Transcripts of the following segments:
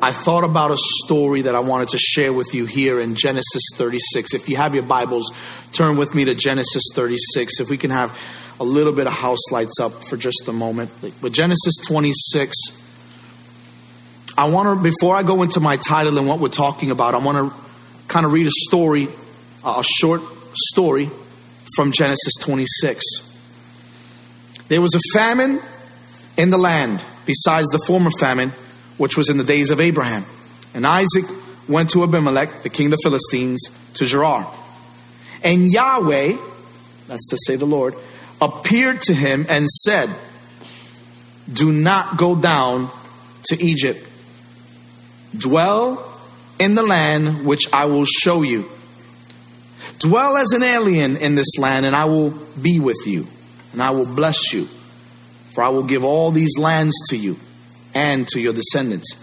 I thought about a story that I wanted to share with you here in Genesis 36. If you have your Bibles, turn with me to Genesis 36. If we can have a little bit of house lights up for just a moment. But Genesis 26, I want to, before I go into my title and what we're talking about, I want to kind of read a story, a short story from Genesis 26. There was a famine in the land besides the former famine which was in the days of Abraham. And Isaac went to Abimelech, the king of the Philistines, to Gerar. And Yahweh, that's to say the Lord, appeared to him and said, Do not go down to Egypt. Dwell in the land which I will show you. Dwell as an alien in this land, and I will be with you, and I will bless you. For I will give all these lands to you and to your descendants.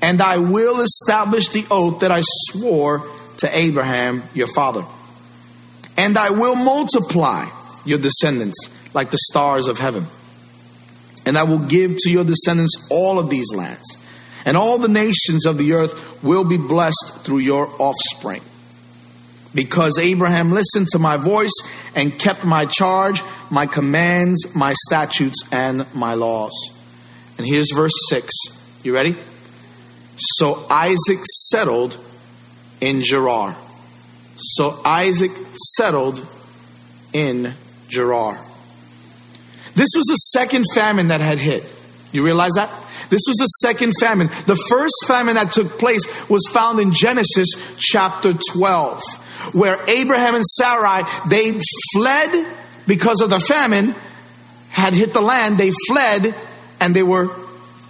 And I will establish the oath that I swore to Abraham, your father. And I will multiply your descendants like the stars of heaven. And I will give to your descendants all of these lands. And all the nations of the earth will be blessed through your offspring. Because Abraham listened to my voice and kept my charge, my commands, my statutes, and my laws. And here's verse 6. You ready? So Isaac settled in Gerar. So Isaac settled in Gerar. This was the second famine that had hit. You realize that? This was the second famine. The first famine that took place was found in Genesis chapter 12, where Abraham and Sarai, they fled because of the famine, had hit the land, they fled and they were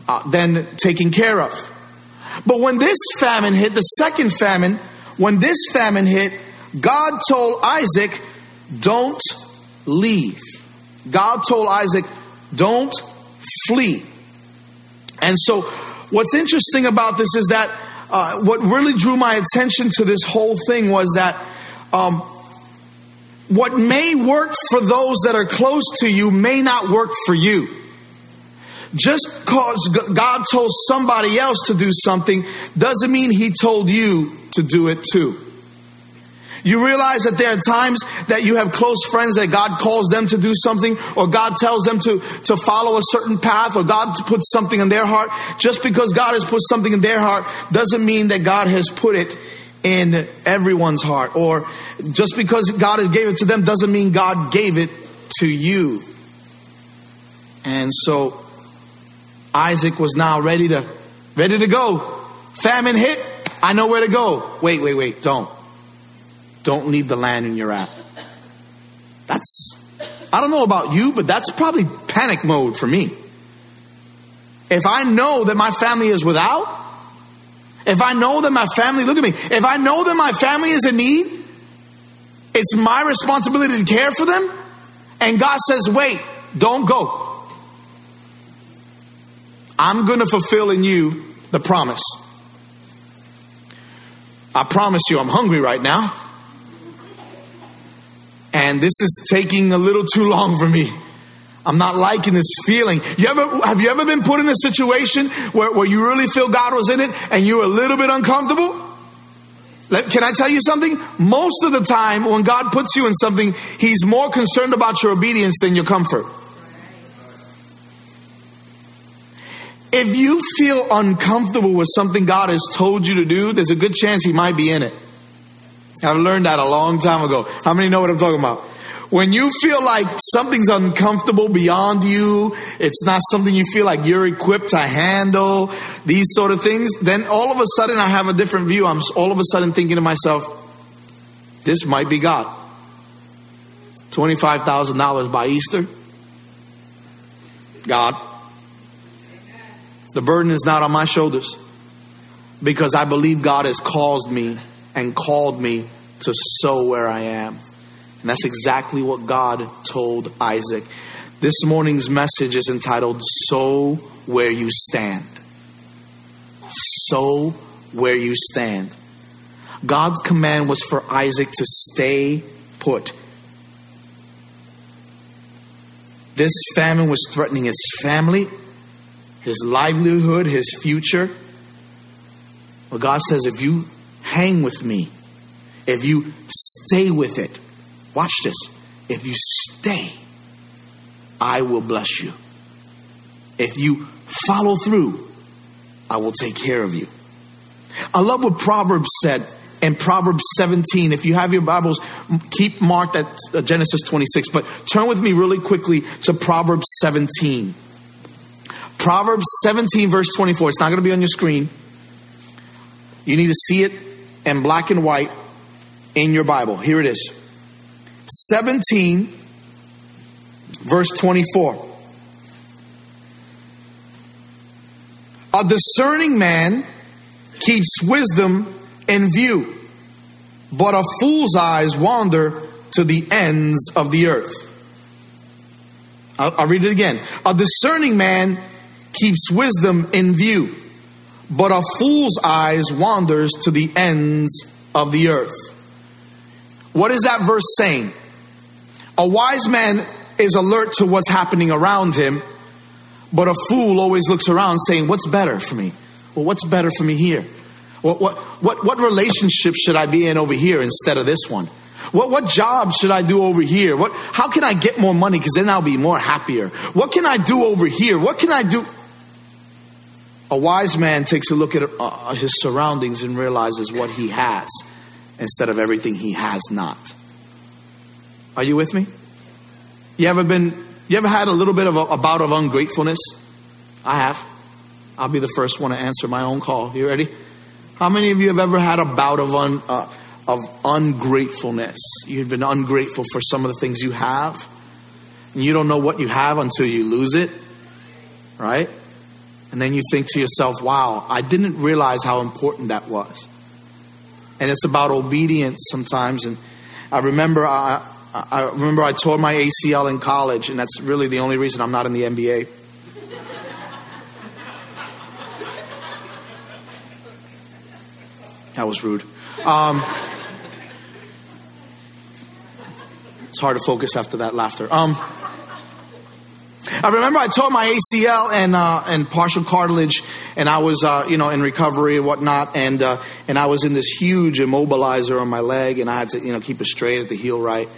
uh, then taken care of. But when this famine hit, the second famine, when this famine hit, God told Isaac, don't leave. God told Isaac, don't flee. And so, what's interesting about this is that uh, what really drew my attention to this whole thing was that um, what may work for those that are close to you may not work for you. Just because God told somebody else to do something doesn't mean He told you to do it too. You realize that there are times that you have close friends that God calls them to do something, or God tells them to, to follow a certain path, or God puts something in their heart. Just because God has put something in their heart doesn't mean that God has put it in everyone's heart. Or just because God has gave it to them doesn't mean God gave it to you. And so Isaac was now ready to ready to go. Famine hit. I know where to go. Wait, wait, wait. Don't. Don't leave the land in you're at. That's I don't know about you, but that's probably panic mode for me. If I know that my family is without, if I know that my family, look at me, if I know that my family is in need, it's my responsibility to care for them. And God says, wait, don't go. I'm going to fulfill in you the promise. I promise you, I'm hungry right now. And this is taking a little too long for me. I'm not liking this feeling. You ever, have you ever been put in a situation where, where you really feel God was in it and you're a little bit uncomfortable? Can I tell you something? Most of the time, when God puts you in something, He's more concerned about your obedience than your comfort. If you feel uncomfortable with something God has told you to do, there's a good chance He might be in it. I've learned that a long time ago. How many know what I'm talking about? When you feel like something's uncomfortable beyond you, it's not something you feel like you're equipped to handle, these sort of things, then all of a sudden I have a different view. I'm all of a sudden thinking to myself, this might be God. $25,000 by Easter? God. The burden is not on my shoulders because I believe God has caused me and called me to sow where I am. And that's exactly what God told Isaac. This morning's message is entitled Sow Where You Stand. Sow Where You Stand. God's command was for Isaac to stay put. This famine was threatening his family, his livelihood, his future. Well, God says, if you hang with me, if you stay with it, watch this. If you stay, I will bless you. If you follow through, I will take care of you. I love what Proverbs said in Proverbs 17. If you have your Bibles, keep marked at uh, Genesis 26, but turn with me really quickly to Proverbs 17. Proverbs 17, verse 24. It's not going to be on your screen. You need to see it in black and white in your Bible. Here it is 17, verse 24. A discerning man keeps wisdom in view, but a fool's eyes wander to the ends of the earth. I'll, I'll read it again. A discerning man keeps wisdom in view, but a fool's eyes wanders to the ends of the earth. What is that verse saying? A wise man is alert to what's happening around him, but a fool always looks around saying, What's better for me? Well, what's better for me here? What, what, what, what relationship should I be in over here instead of this one? What, what job should I do over here? What, how can I get more money? Because then I'll be more happier. What can I do over here? What can I do? A wise man takes a look at uh, his surroundings and realizes what he has instead of everything he has not. Are you with me? You ever been, you ever had a little bit of a, a bout of ungratefulness? I have. I'll be the first one to answer my own call. You ready? How many of you have ever had a bout of, un, uh, of ungratefulness? You've been ungrateful for some of the things you have, and you don't know what you have until you lose it, right? And then you think to yourself, wow, I didn't realize how important that was. And it's about obedience sometimes. And I remember I, I remember I tore my ACL in college, and that's really the only reason I'm not in the NBA. That was rude. Um, it's hard to focus after that laughter. Um, I remember I tore my ACL and uh, and partial cartilage, and I was uh, you know in recovery and whatnot, and uh, and I was in this huge immobilizer on my leg, and I had to you know keep it straight at the heel right.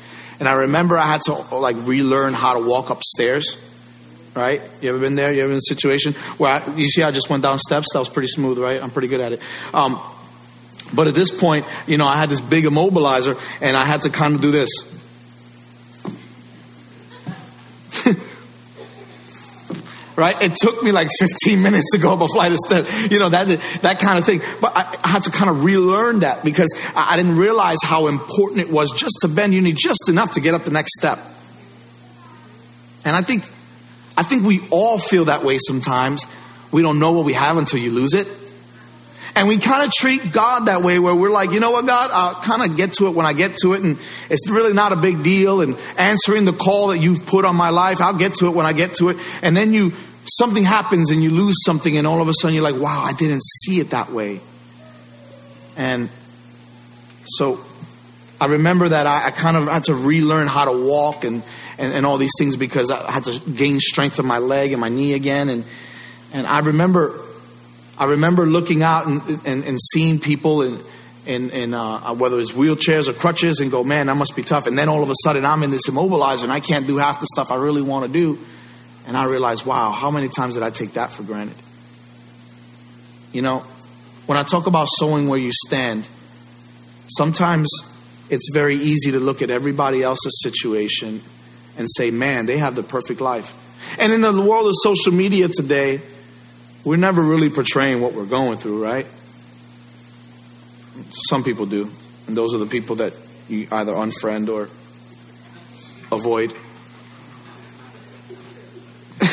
And I remember I had to like relearn how to walk upstairs. Right? You ever been there? You ever in a situation where I, you see I just went down steps? That was pretty smooth, right? I'm pretty good at it. Um, but at this point, you know, I had this big immobilizer and I had to kind of do this. Right? It took me like 15 minutes to go up a flight of steps, you know, that, that kind of thing. But I, I had to kind of relearn that because I, I didn't realize how important it was just to bend. You need just enough to get up the next step. And I think, I think we all feel that way sometimes. We don't know what we have until you lose it. And we kind of treat God that way where we're like, you know what, God, I'll kind of get to it when I get to it. And it's really not a big deal. And answering the call that you've put on my life, I'll get to it when I get to it. And then you, something happens and you lose something. And all of a sudden you're like, wow, I didn't see it that way. And so I remember that I, I kind of had to relearn how to walk and, and, and all these things because I had to gain strength in my leg and my knee again. And, and I remember I remember looking out and, and, and seeing people in, in, in uh, whether it's wheelchairs or crutches and go, man, that must be tough. And then all of a sudden I'm in this immobilizer and I can't do half the stuff I really want to do. And I realized, wow, how many times did I take that for granted? You know, when I talk about sowing where you stand, sometimes it's very easy to look at everybody else's situation and say, man, they have the perfect life. And in the world of social media today, we're never really portraying what we're going through, right? Some people do. And those are the people that you either unfriend or avoid.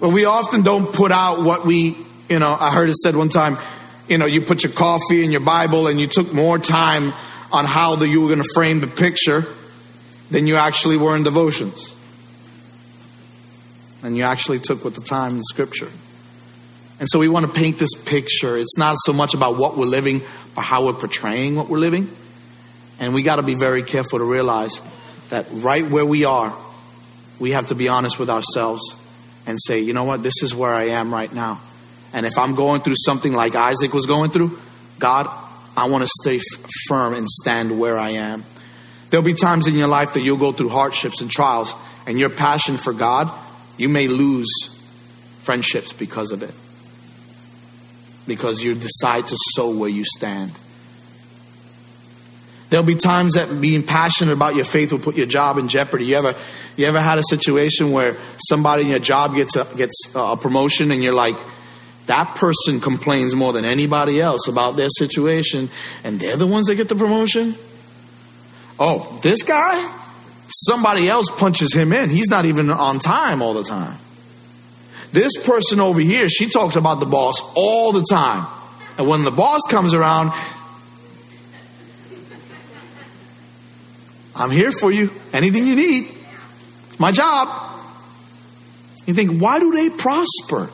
but we often don't put out what we, you know, I heard it said one time, you know, you put your coffee in your Bible and you took more time on how the, you were going to frame the picture than you actually were in devotions and you actually took with the time in Scripture. And so we want to paint this picture. It's not so much about what we're living, but how we're portraying what we're living. And we got to be very careful to realize that right where we are, we have to be honest with ourselves and say, you know what, this is where I am right now. And if I'm going through something like Isaac was going through, God, I want to stay f- firm and stand where I am. There'll be times in your life that you'll go through hardships and trials, and your passion for God, you may lose friendships because of it. Because you decide to sow where you stand. There'll be times that being passionate about your faith will put your job in jeopardy. You ever, you ever had a situation where somebody in your job gets a, gets a promotion and you're like, that person complains more than anybody else about their situation, and they're the ones that get the promotion? Oh, this guy? Somebody else punches him in. He's not even on time all the time. This person over here, she talks about the boss all the time. And when the boss comes around, I'm here for you. Anything you need. It's my job. You think, why do they prosper?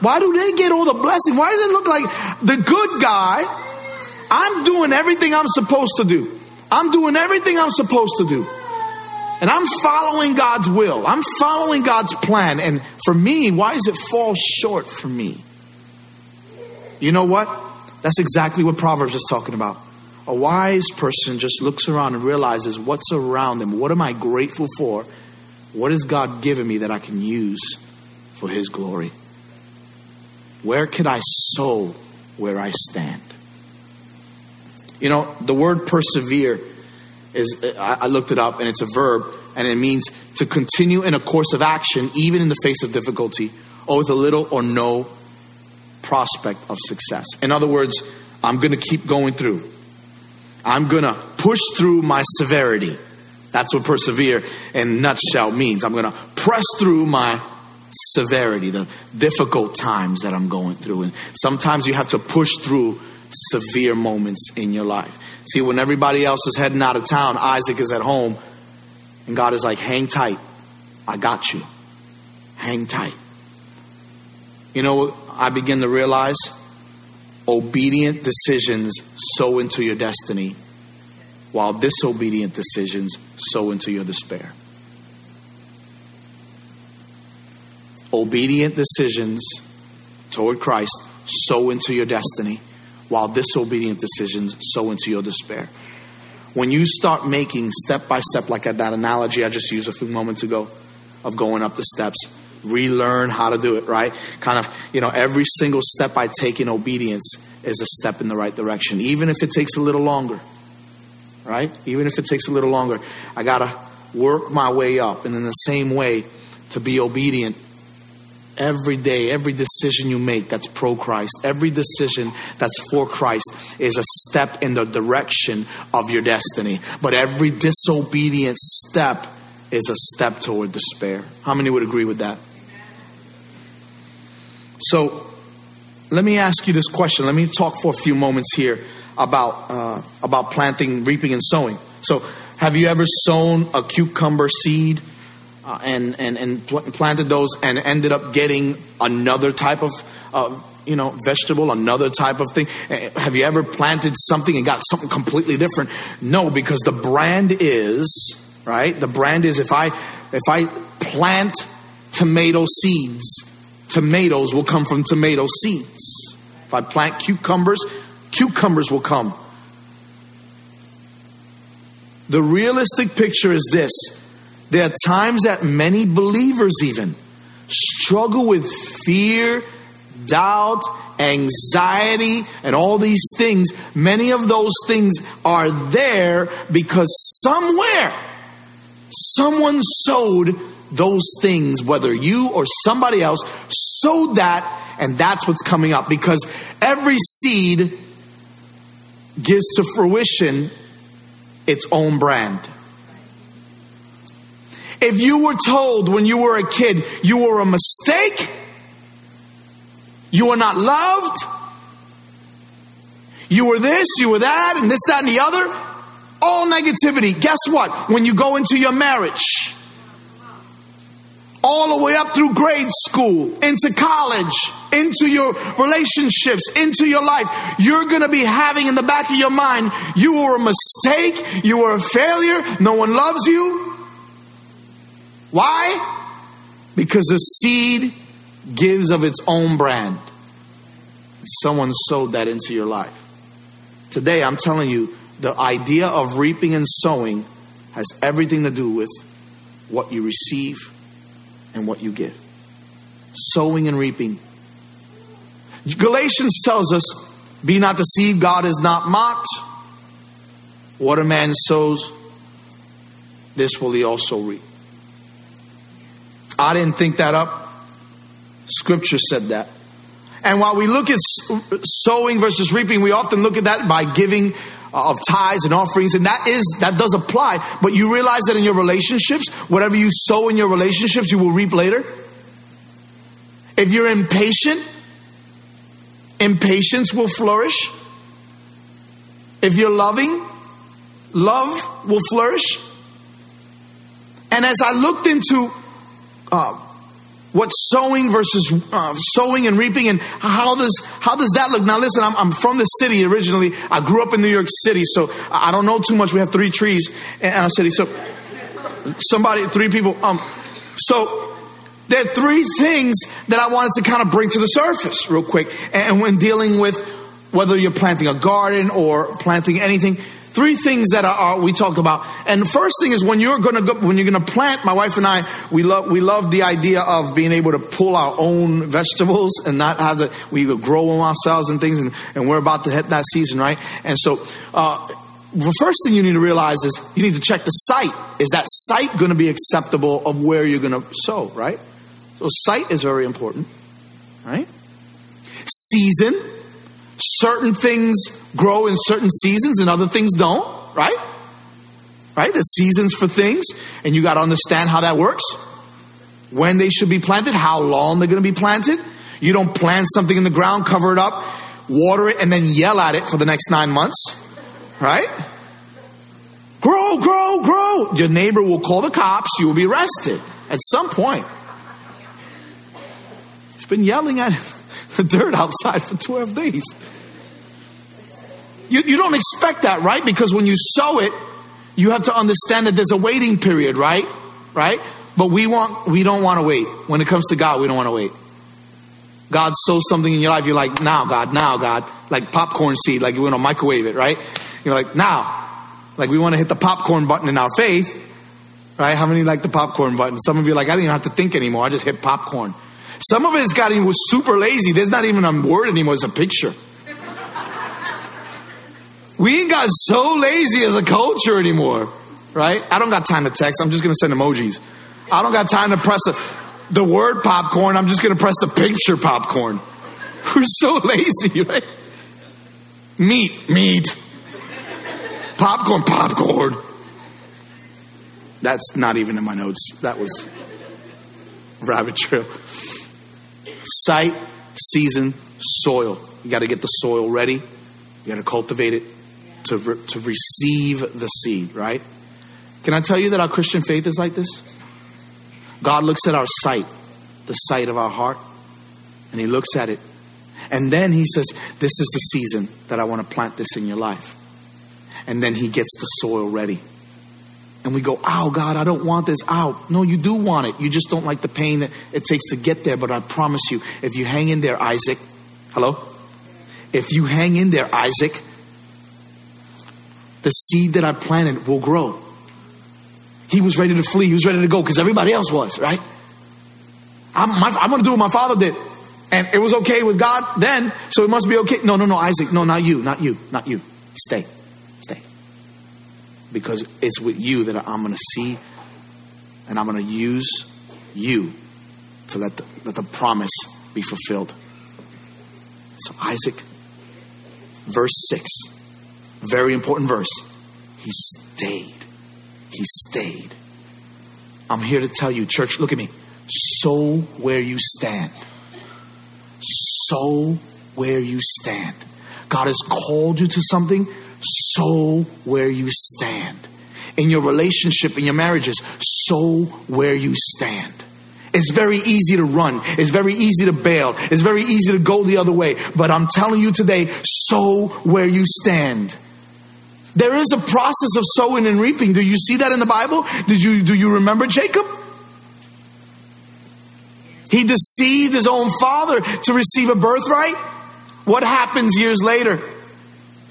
Why do they get all the blessing? Why does it look like the good guy? I'm doing everything I'm supposed to do. I'm doing everything I'm supposed to do. And I'm following God's will. I'm following God's plan. And for me, why does it fall short for me? You know what? That's exactly what Proverbs is talking about. A wise person just looks around and realizes what's around them. What am I grateful for? What has God given me that I can use for His glory? Where can I sow where I stand? You know, the word persevere is, I looked it up and it's a verb and it means to continue in a course of action even in the face of difficulty or with a little or no prospect of success. In other words, I'm going to keep going through. I'm going to push through my severity. That's what persevere in nutshell means. I'm going to press through my severity, the difficult times that I'm going through. And sometimes you have to push through severe moments in your life. See, when everybody else is heading out of town, Isaac is at home, and God is like, hang tight. I got you. Hang tight. You know, I begin to realize obedient decisions sow into your destiny, while disobedient decisions sow into your despair. Obedient decisions toward Christ sow into your destiny, while disobedient decisions sow into your despair. When you start making step by step, like that analogy I just used a few moments ago of going up the steps, relearn how to do it, right? Kind of, you know, every single step I take in obedience is a step in the right direction, even if it takes a little longer, right? Even if it takes a little longer, I got to work my way up. And in the same way, to be obedient Every day, every decision you make that's pro Christ, every decision that's for Christ is a step in the direction of your destiny. But every disobedient step is a step toward despair. How many would agree with that? So, let me ask you this question. Let me talk for a few moments here about uh, about planting, reaping, and sowing. So, have you ever sown a cucumber seed uh, and, and, and pl- planted those and ended up getting another type of, uh, you know, vegetable, another type of thing. Eh, have you ever planted something and got something completely different? No, because the brand is, right? The brand is if I, if I plant tomato seeds, tomatoes will come from tomato seeds. If I plant cucumbers, cucumbers will come. The realistic picture is this there are times that many believers even struggle with fear, doubt, anxiety, and all these things. Many of those things are there because somewhere someone sowed those things, whether you or somebody else sowed that, and that's what's coming up because every seed gives to fruition its own brand. If you were told when you were a kid you were a mistake, you were not loved, you were this, you were that, and this, that, and the other, all negativity. Guess what? When you go into your marriage, all the way up through grade school, into college, into your relationships, into your life, you're going to be having in the back of your mind, you were a mistake, you were a failure, no one loves you. Why? Because the seed gives of its own brand. Someone sowed that into your life. Today, I'm telling you, the idea of reaping and sowing has everything to do with what you receive and what you give. Sowing and reaping. Galatians tells us, Be not deceived, God is not mocked. What a man sows, this will he also reap. I didn't think that up. Scripture said that. And while we look at sowing versus reaping, we often look at that by giving uh, of tithes and offerings, and that is that does apply. But you realize that in your relationships, whatever you sow in your relationships, you will reap later. If you're impatient, impatience will flourish. If you're loving, love will flourish. And as I looked into uh, what sowing versus uh, sowing and reaping and how does how does that look? Now listen I'm, I'm, from the city originally. I grew up in new york city so i don't know too much. We have three trees in our city so somebody three people um so there are three things that i wanted to kind of bring to the surface real quick. And when dealing with whether you're planting a garden or planting anything Three things that are, are, we talked about, and the first thing is when you're gonna go, when you're gonna plant. My wife and I, we love we love the idea of being able to pull our own vegetables and not have to we grow them ourselves and things. And, and we're about to hit that season, right? And so. Uh, the first thing you need to realize is you need to check the site. Is that site going to be acceptable of where you're going to sow, right? So site is very important, right? Season. Certain things grow in certain seasons and other things don't, right? Right? The seasons for things, and you got to understand how that works. When they should be planted, how long they're going to be planted. You don't plant something in the ground, cover it up, water it, and then yell at it for the next nine months, right? Grow, grow, grow. Your neighbor will call the cops. You will be arrested at some point. He's been yelling at the dirt outside for 12 days. You, you don't expect that, right? Because when you sow it, you have to understand that there's a waiting period, right? Right? But we want we don't want to wait. When it comes to God, we don't want to wait. God sows something in your life, you're like, now, God, now, God. Like popcorn seed, like you want to microwave it, right? You're like, now. Like we want to hit the popcorn button in our faith, right? How many like the popcorn button? Some of you like, I didn't even have to think anymore. I just hit popcorn. Some of it's got even super lazy. There's not even a word anymore. It's a picture. We ain't got so lazy as a culture anymore, right? I don't got time to text. I'm just going to send emojis. I don't got time to press a, the word popcorn. I'm just going to press the picture popcorn. We're so lazy, right? Meat, meat. Popcorn, popcorn. That's not even in my notes. That was rabbit trail. Site, season, soil. You got to get the soil ready. You got to cultivate it to, re- to receive the seed, right? Can I tell you that our Christian faith is like this? God looks at our site, the site of our heart, and He looks at it. And then He says, This is the season that I want to plant this in your life. And then He gets the soil ready. And we go, Oh, God, I don't want this out. No, you do want it. You just don't like the pain that it takes to get there. But I promise you, if you hang in there, Isaac, hello? If you hang in there, Isaac, the seed that I planted will grow. He was ready to flee. He was ready to go because everybody else was, right? I'm, I'm going to do what my father did. And it was okay with God then, so it must be okay. No, no, no, Isaac. No, not you, not you, not you. Stay. Stay. Because it's with you that I'm going to see and I'm going to use you to let the, let the promise be fulfilled. So, Isaac, verse 6. Very important verse. He stayed. He stayed. I'm here to tell you, church, look at me. Sow where you stand. Sow where you stand. God has called you to something. Sow where you stand. In your relationship, in your marriages, sow where you stand. It's very easy to run. It's very easy to bail. It's very easy to go the other way. But I'm telling you today, sow where you stand. There is a process of sowing and reaping. Do you see that in the Bible? Did you do you remember Jacob? He deceived his own father to receive a birthright. What happens years later?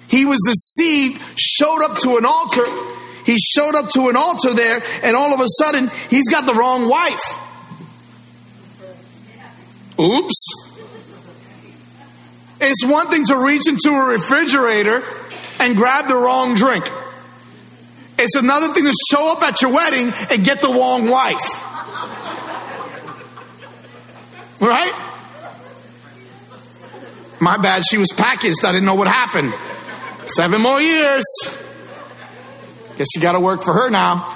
He was deceived, showed up to an altar. He showed up to an altar there, and all of a sudden, he's got the wrong wife. Oops. It's one thing to reach into a refrigerator and grab the wrong drink. It's another thing to show up at your wedding and get the wrong wife. Right? My bad, she was packaged. I didn't know what happened. Seven more years. Guess you got to work for her now.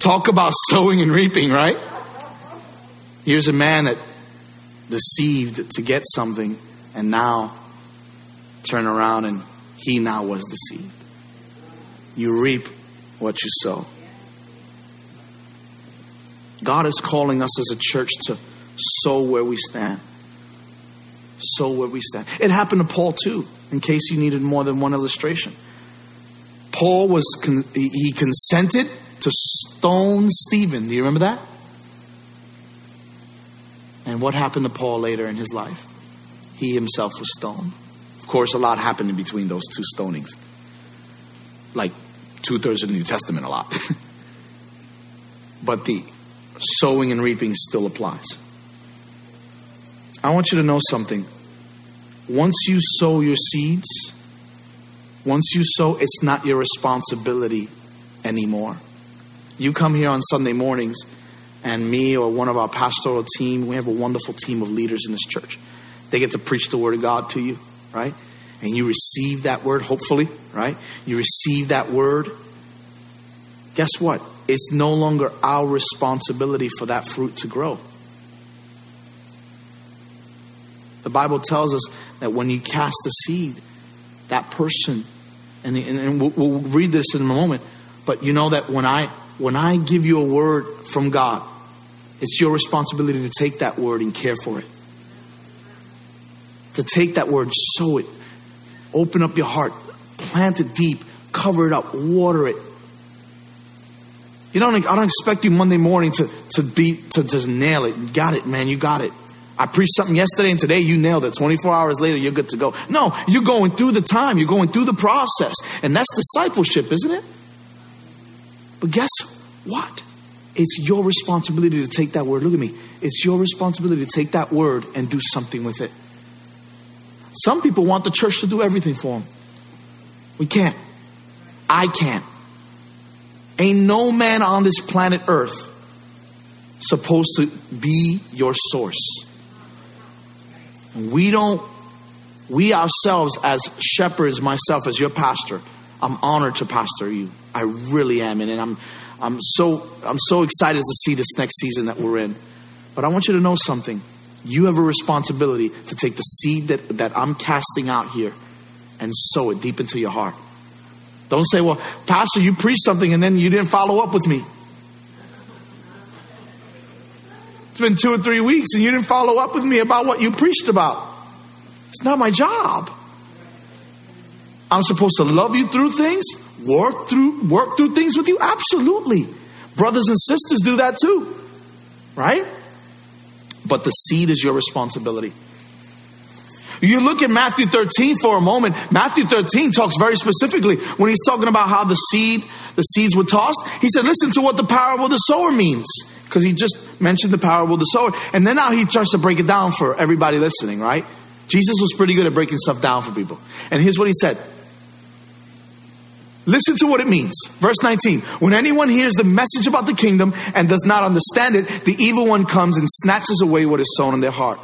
Talk about sowing and reaping, right? Here's a man that deceived to get something and now turn around and he now was deceived. You reap what you sow. God is calling us as a church to sow where we stand. Sow where we stand. It happened to Paul too, in case you needed more than one illustration. Paul was he consented to stone Stephen. Do you remember that? And what happened to Paul later in his life? He himself was stoned. Of course, a lot happened in between those two stonings. Like two thirds of the New Testament, a lot. but the sowing and reaping still applies. I want you to know something. Once you sow your seeds, once you sow, it's not your responsibility anymore. You come here on Sunday mornings, and me or one of our pastoral team, we have a wonderful team of leaders in this church. They get to preach the word of God to you, right? And you receive that word, hopefully, right? You receive that word. Guess what? it's no longer our responsibility for that fruit to grow. The Bible tells us that when you cast the seed, that person, and, and we'll, we'll read this in a moment, but you know that when I when I give you a word from God, it's your responsibility to take that word and care for it. To take that word, sow it, open up your heart, plant it deep, cover it up, water it, you don't, I don't expect you Monday morning to, to be, to just nail it. You got it, man. You got it. I preached something yesterday and today you nailed it. 24 hours later, you're good to go. No, you're going through the time. You're going through the process. And that's discipleship, isn't it? But guess what? It's your responsibility to take that word. Look at me. It's your responsibility to take that word and do something with it. Some people want the church to do everything for them. We can't. I can't. Ain't no man on this planet Earth supposed to be your source. We don't, we ourselves as shepherds, myself as your pastor, I'm honored to pastor you. I really am. And I'm, I'm so, I'm so excited to see this next season that we're in. But I want you to know something. You have a responsibility to take the seed that, that I'm casting out here and sow it deep into your heart. Don't say, well, Pastor, you preached something and then you didn't follow up with me. It's been two or three weeks and you didn't follow up with me about what you preached about. It's not my job. I'm supposed to love you through things, work through work through things with you. Absolutely. Brothers and sisters do that too. Right? But the seed is your responsibility. You look at Matthew 13 for a moment. Matthew 13 talks very specifically when he's talking about how the seed, the seeds were tossed. He said, listen to what the parable of the sower means. Because he just mentioned the parable of the sower. And then now he tries to break it down for everybody listening, right? Jesus was pretty good at breaking stuff down for people. And here's what he said. Listen to what it means. Verse 19. When anyone hears the message about the kingdom and does not understand it, the evil one comes and snatches away what is sown in their heart.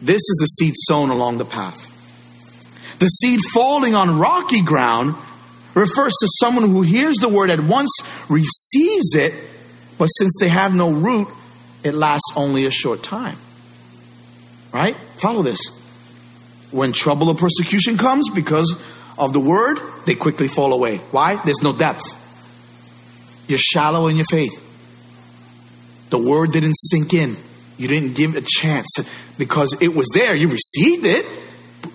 This is the seed sown along the path. The seed falling on rocky ground refers to someone who hears the word at once, receives it, but since they have no root, it lasts only a short time. Right? Follow this. When trouble or persecution comes because of the word, they quickly fall away. Why? There's no depth. You're shallow in your faith. The word didn't sink in. You didn't give a chance because it was there. You received it,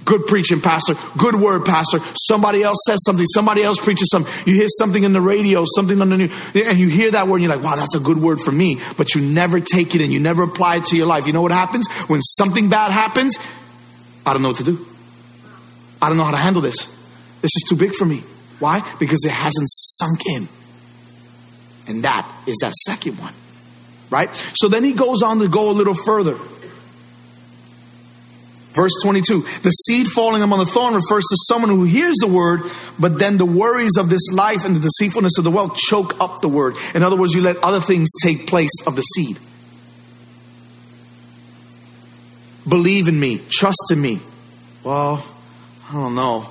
Good preaching, pastor. Good word, pastor. Somebody else says something. Somebody else preaches something. You hear something in the radio, something on the news, and you hear that word and you're like, wow, that's a good word for me. But you never take it and you never apply it to your life. You know what happens? When something bad happens, I don't know what to do. I don't know how to handle this. This is too big for me. Why? Because it hasn't sunk in. And that is that second one. Right? So then he goes on to go a little further. Verse 22 The seed falling among the thorn refers to someone who hears the word, but then the worries of this life and the deceitfulness of the world choke up the word. In other words, you let other things take place of the seed. Believe in me, trust in me. Well, I don't know.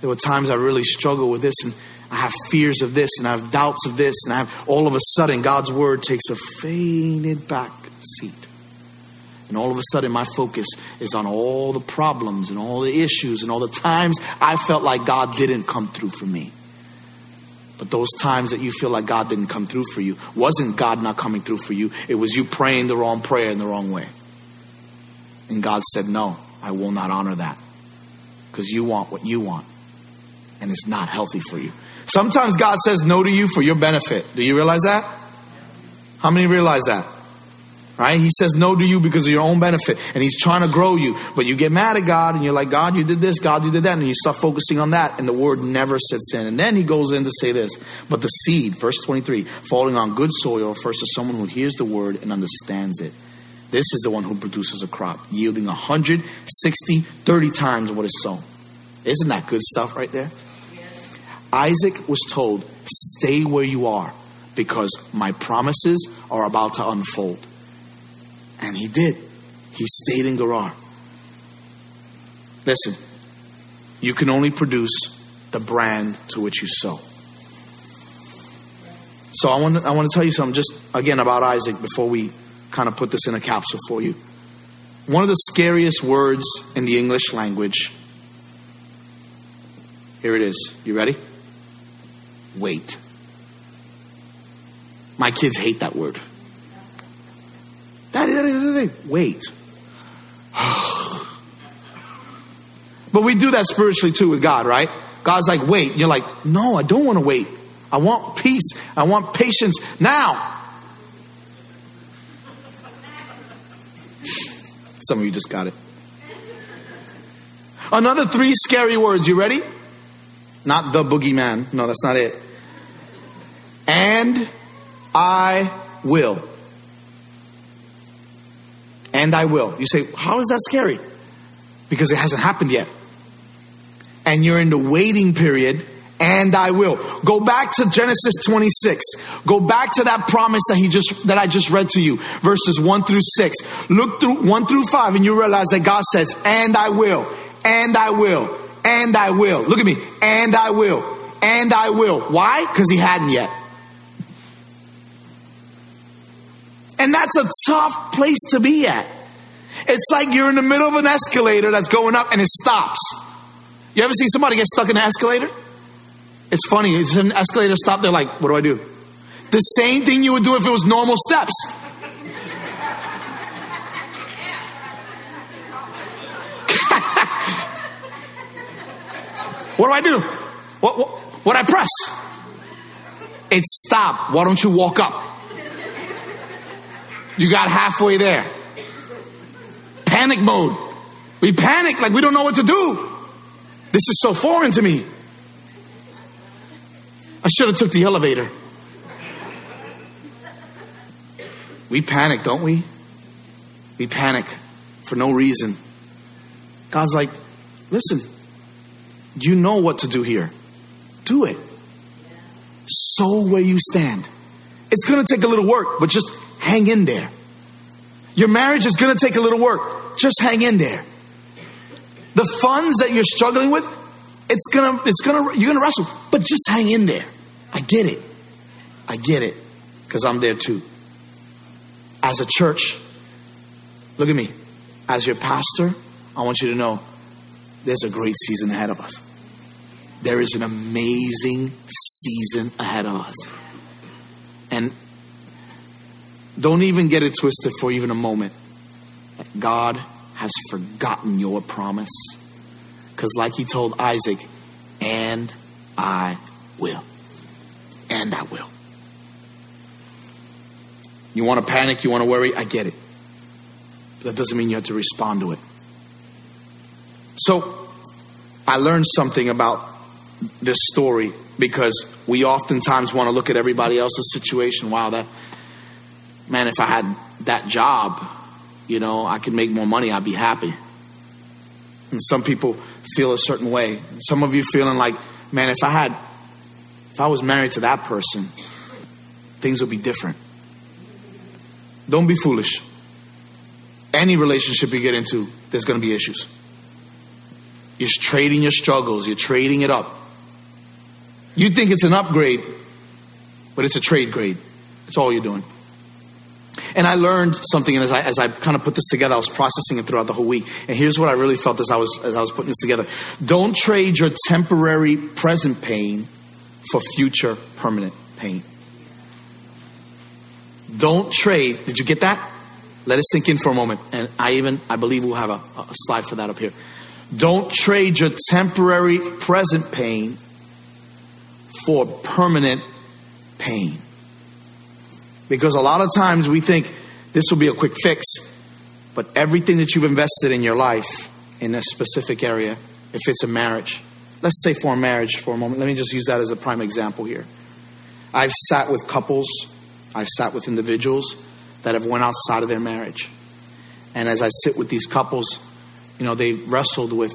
There were times I really struggle with this, and I have fears of this, and I have doubts of this, and I have all of a sudden God's word takes a faded back seat. And all of a sudden, my focus is on all the problems and all the issues and all the times I felt like God didn't come through for me. But those times that you feel like God didn't come through for you wasn't God not coming through for you, it was you praying the wrong prayer in the wrong way. And God said, No, I will not honor that because you want what you want, and it's not healthy for you. Sometimes God says no to you for your benefit. Do you realize that? How many realize that? Right? He says no to you because of your own benefit and he's trying to grow you. But you get mad at God and you're like, God, you did this, God, you did that. And you start focusing on that and the word never sets in. And then he goes in to say this. But the seed, verse 23, falling on good soil refers to someone who hears the word and understands it. This is the one who produces a crop, yielding 160, 30 times what is sown. Isn't that good stuff right there? Isaac was told, stay where you are because my promises are about to unfold. And he did. He stayed in Gerar. Listen, you can only produce the brand to which you sow. So I want to, I want to tell you something just again about Isaac before we kind of put this in a capsule for you. One of the scariest words in the English language. Here it is. You ready? Wait. My kids hate that word. Daddy, wait. but we do that spiritually too with God, right? God's like, wait. You're like, no, I don't want to wait. I want peace. I want patience now. Some of you just got it. Another three scary words. You ready? Not the boogeyman. No, that's not it. And I will and I will. You say, how is that scary? Because it hasn't happened yet. And you're in the waiting period, and I will. Go back to Genesis 26. Go back to that promise that he just that I just read to you, verses 1 through 6. Look through 1 through 5, and you realize that God says, and I will, and I will, and I will. Look at me, and I will, and I will. Why? Because he hadn't yet. And that's a tough place to be at. It's like you're in the middle of an escalator that's going up and it stops. You ever see somebody get stuck in an escalator? It's funny. It's an escalator stop. They're like, what do I do? The same thing you would do if it was normal steps. what do I do? What, what, what I press? It stopped. Why don't you walk up? You got halfway there. Panic mode. We panic like we don't know what to do. This is so foreign to me. I should have took the elevator. We panic, don't we? We panic for no reason. God's like, listen, you know what to do here. Do it. Sow where you stand. It's going to take a little work, but just hang in there. Your marriage is going to take a little work. Just hang in there. The funds that you're struggling with, it's gonna, it's gonna, you're gonna wrestle, but just hang in there. I get it. I get it because I'm there too. As a church, look at me. As your pastor, I want you to know there's a great season ahead of us. There is an amazing season ahead of us. And don't even get it twisted for even a moment. That God has forgotten your promise. Because, like he told Isaac, and I will. And I will. You want to panic, you want to worry, I get it. But that doesn't mean you have to respond to it. So, I learned something about this story because we oftentimes want to look at everybody else's situation. Wow, that man, if I had that job, you know, I could make more money, I'd be happy. And some people feel a certain way. Some of you feeling like, man, if I had, if I was married to that person, things would be different. Don't be foolish. Any relationship you get into, there's going to be issues. You're trading your struggles, you're trading it up. You think it's an upgrade, but it's a trade grade. That's all you're doing. And I learned something, and as I, as I kind of put this together, I was processing it throughout the whole week. And here's what I really felt as I was as I was putting this together: Don't trade your temporary present pain for future permanent pain. Don't trade. Did you get that? Let it sink in for a moment. And I even I believe we'll have a, a slide for that up here. Don't trade your temporary present pain for permanent pain. Because a lot of times we think this will be a quick fix, but everything that you've invested in your life in a specific area, if it's a marriage, let's say for a marriage for a moment, let me just use that as a prime example here. I've sat with couples, I've sat with individuals that have went outside of their marriage. And as I sit with these couples, you know, they wrestled with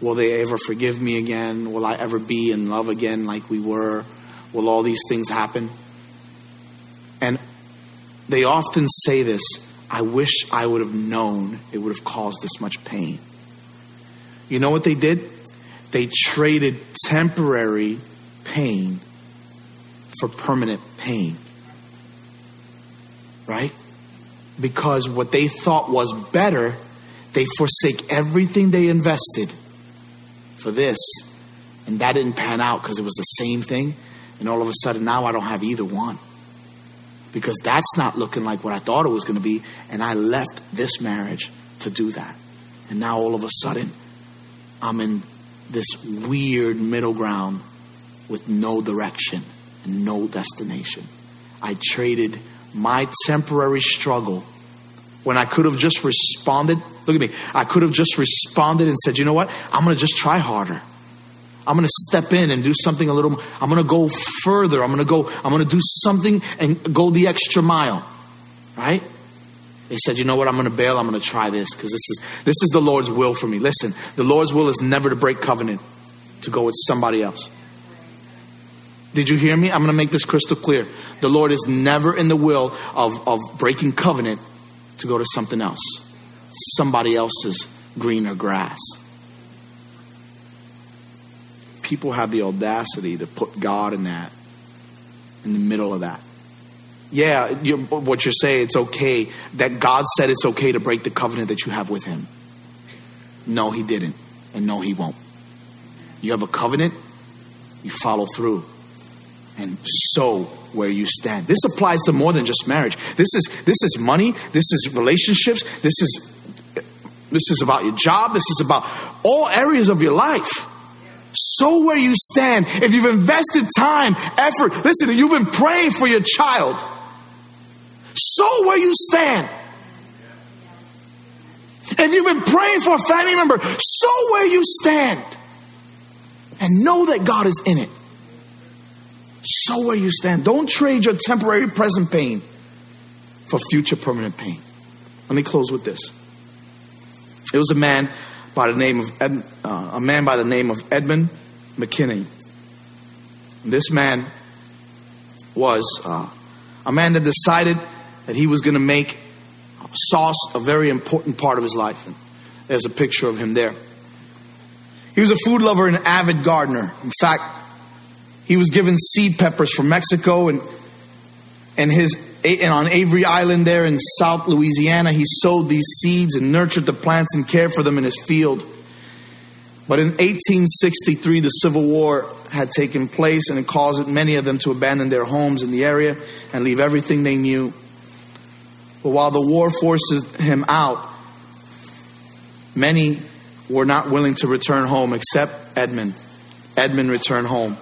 will they ever forgive me again? Will I ever be in love again like we were? Will all these things happen? And they often say this I wish I would have known it would have caused this much pain. You know what they did? They traded temporary pain for permanent pain. Right? Because what they thought was better, they forsake everything they invested for this. And that didn't pan out because it was the same thing. And all of a sudden, now I don't have either one because that's not looking like what I thought it was going to be. And I left this marriage to do that. And now all of a sudden, I'm in this weird middle ground with no direction and no destination. I traded my temporary struggle when I could have just responded. Look at me. I could have just responded and said, you know what? I'm going to just try harder. I'm going to step in and do something a little more I'm going to go further. I'm going to go I'm going to do something and go the extra mile. Right? They said, "You know what? I'm going to bail. I'm going to try this because this is this is the Lord's will for me." Listen, the Lord's will is never to break covenant to go with somebody else. Did you hear me? I'm going to make this crystal clear. The Lord is never in the will of, of breaking covenant to go to something else, somebody else's greener grass people have the audacity to put God in that, in the middle of that. Yeah, you, what you're saying, it's okay that God said it's okay to break the covenant that you have with Him. No, He didn't. And no, He won't. You have a covenant, you follow through. And sow where you stand. This applies to more than just marriage. This is this is money, this is relationships, this is this is about your job, this is about all areas of your life. Sow where you stand, if you've invested time, effort, listen, you've been praying for your child. Sow where you stand. If you've been praying for a family member, sow where you stand. And know that God is in it. So where you stand. Don't trade your temporary present pain for future permanent pain. Let me close with this. It was a man by the name of Ed, uh, a man by the name of Edmund McKinney. This man was uh, a man that decided that he was going to make sauce a very important part of his life. And there's a picture of him there. He was a food lover and an avid gardener. In fact, he was given seed peppers from Mexico and and his and on Avery Island there in South Louisiana, he sowed these seeds and nurtured the plants and cared for them in his field. But in 1863, the Civil War had taken place and it caused many of them to abandon their homes in the area and leave everything they knew. But while the war forces him out, many were not willing to return home except Edmund. Edmund returned home.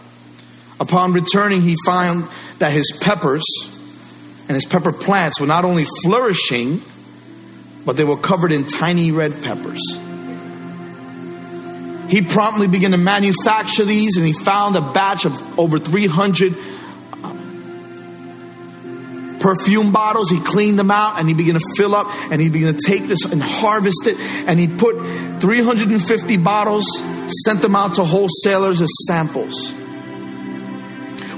Upon returning, he found that his peppers and his pepper plants were not only flourishing, but they were covered in tiny red peppers. He promptly began to manufacture these and he found a batch of over 300 uh, perfume bottles. He cleaned them out and he began to fill up and he began to take this and harvest it. And he put 350 bottles, sent them out to wholesalers as samples.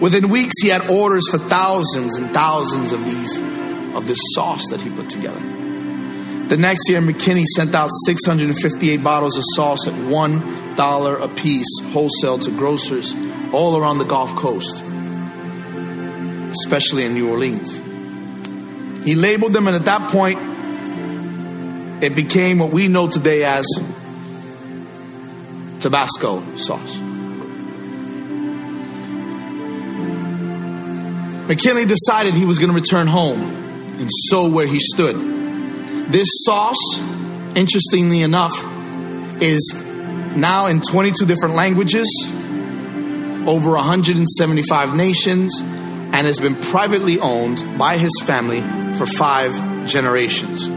Within weeks, he had orders for thousands and thousands of these, of this sauce that he put together. The next year, McKinney sent out 658 bottles of sauce at $1 a piece, wholesale to grocers all around the Gulf Coast, especially in New Orleans. He labeled them, and at that point, it became what we know today as Tabasco sauce. McKinley decided he was going to return home and sow where he stood. This sauce, interestingly enough, is now in 22 different languages, over 175 nations, and has been privately owned by his family for five generations.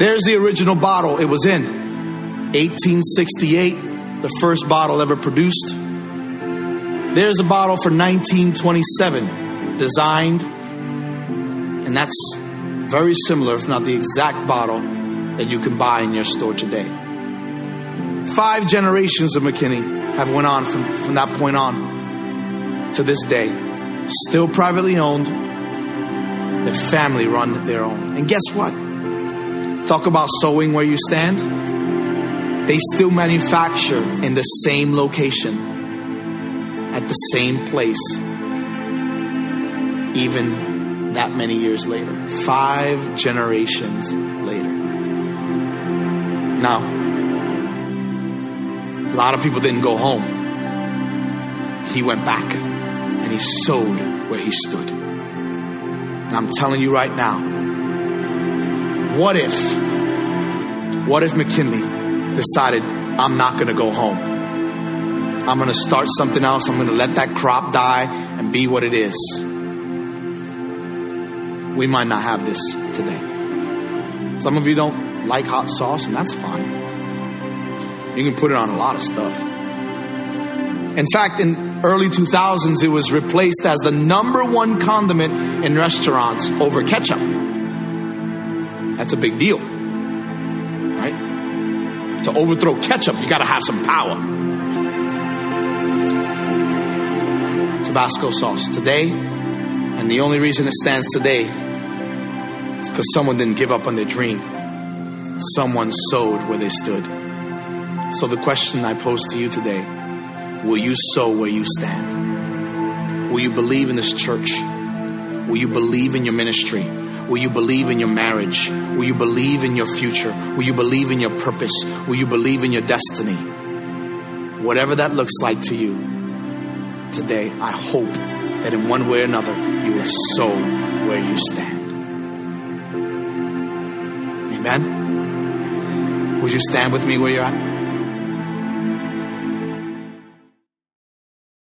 There's the original bottle it was in. 1868, the first bottle ever produced. There's a bottle for 1927, designed, and that's very similar, if not the exact bottle that you can buy in your store today. Five generations of McKinney have went on from, from that point on to this day. Still privately owned, the family run their own. And guess what? Talk about sowing where you stand. They still manufacture in the same location the same place, even that many years later. Five generations later. Now, a lot of people didn't go home. He went back and he sowed where he stood. And I'm telling you right now, what if, what if McKinley decided, I'm not going to go home? I'm going to start something else. I'm going to let that crop die and be what it is. We might not have this today. Some of you don't like hot sauce, and that's fine. You can put it on a lot of stuff. In fact, in early 2000s, it was replaced as the number one condiment in restaurants over ketchup. That's a big deal, right? To overthrow ketchup, you got to have some power. Tabasco sauce today, and the only reason it stands today is because someone didn't give up on their dream. Someone sowed where they stood. So the question I pose to you today will you sow where you stand? Will you believe in this church? Will you believe in your ministry? Will you believe in your marriage? Will you believe in your future? Will you believe in your purpose? Will you believe in your destiny? Whatever that looks like to you, today, I hope that in one way or another, you will sow where you stand. Amen? Would you stand with me where you're at?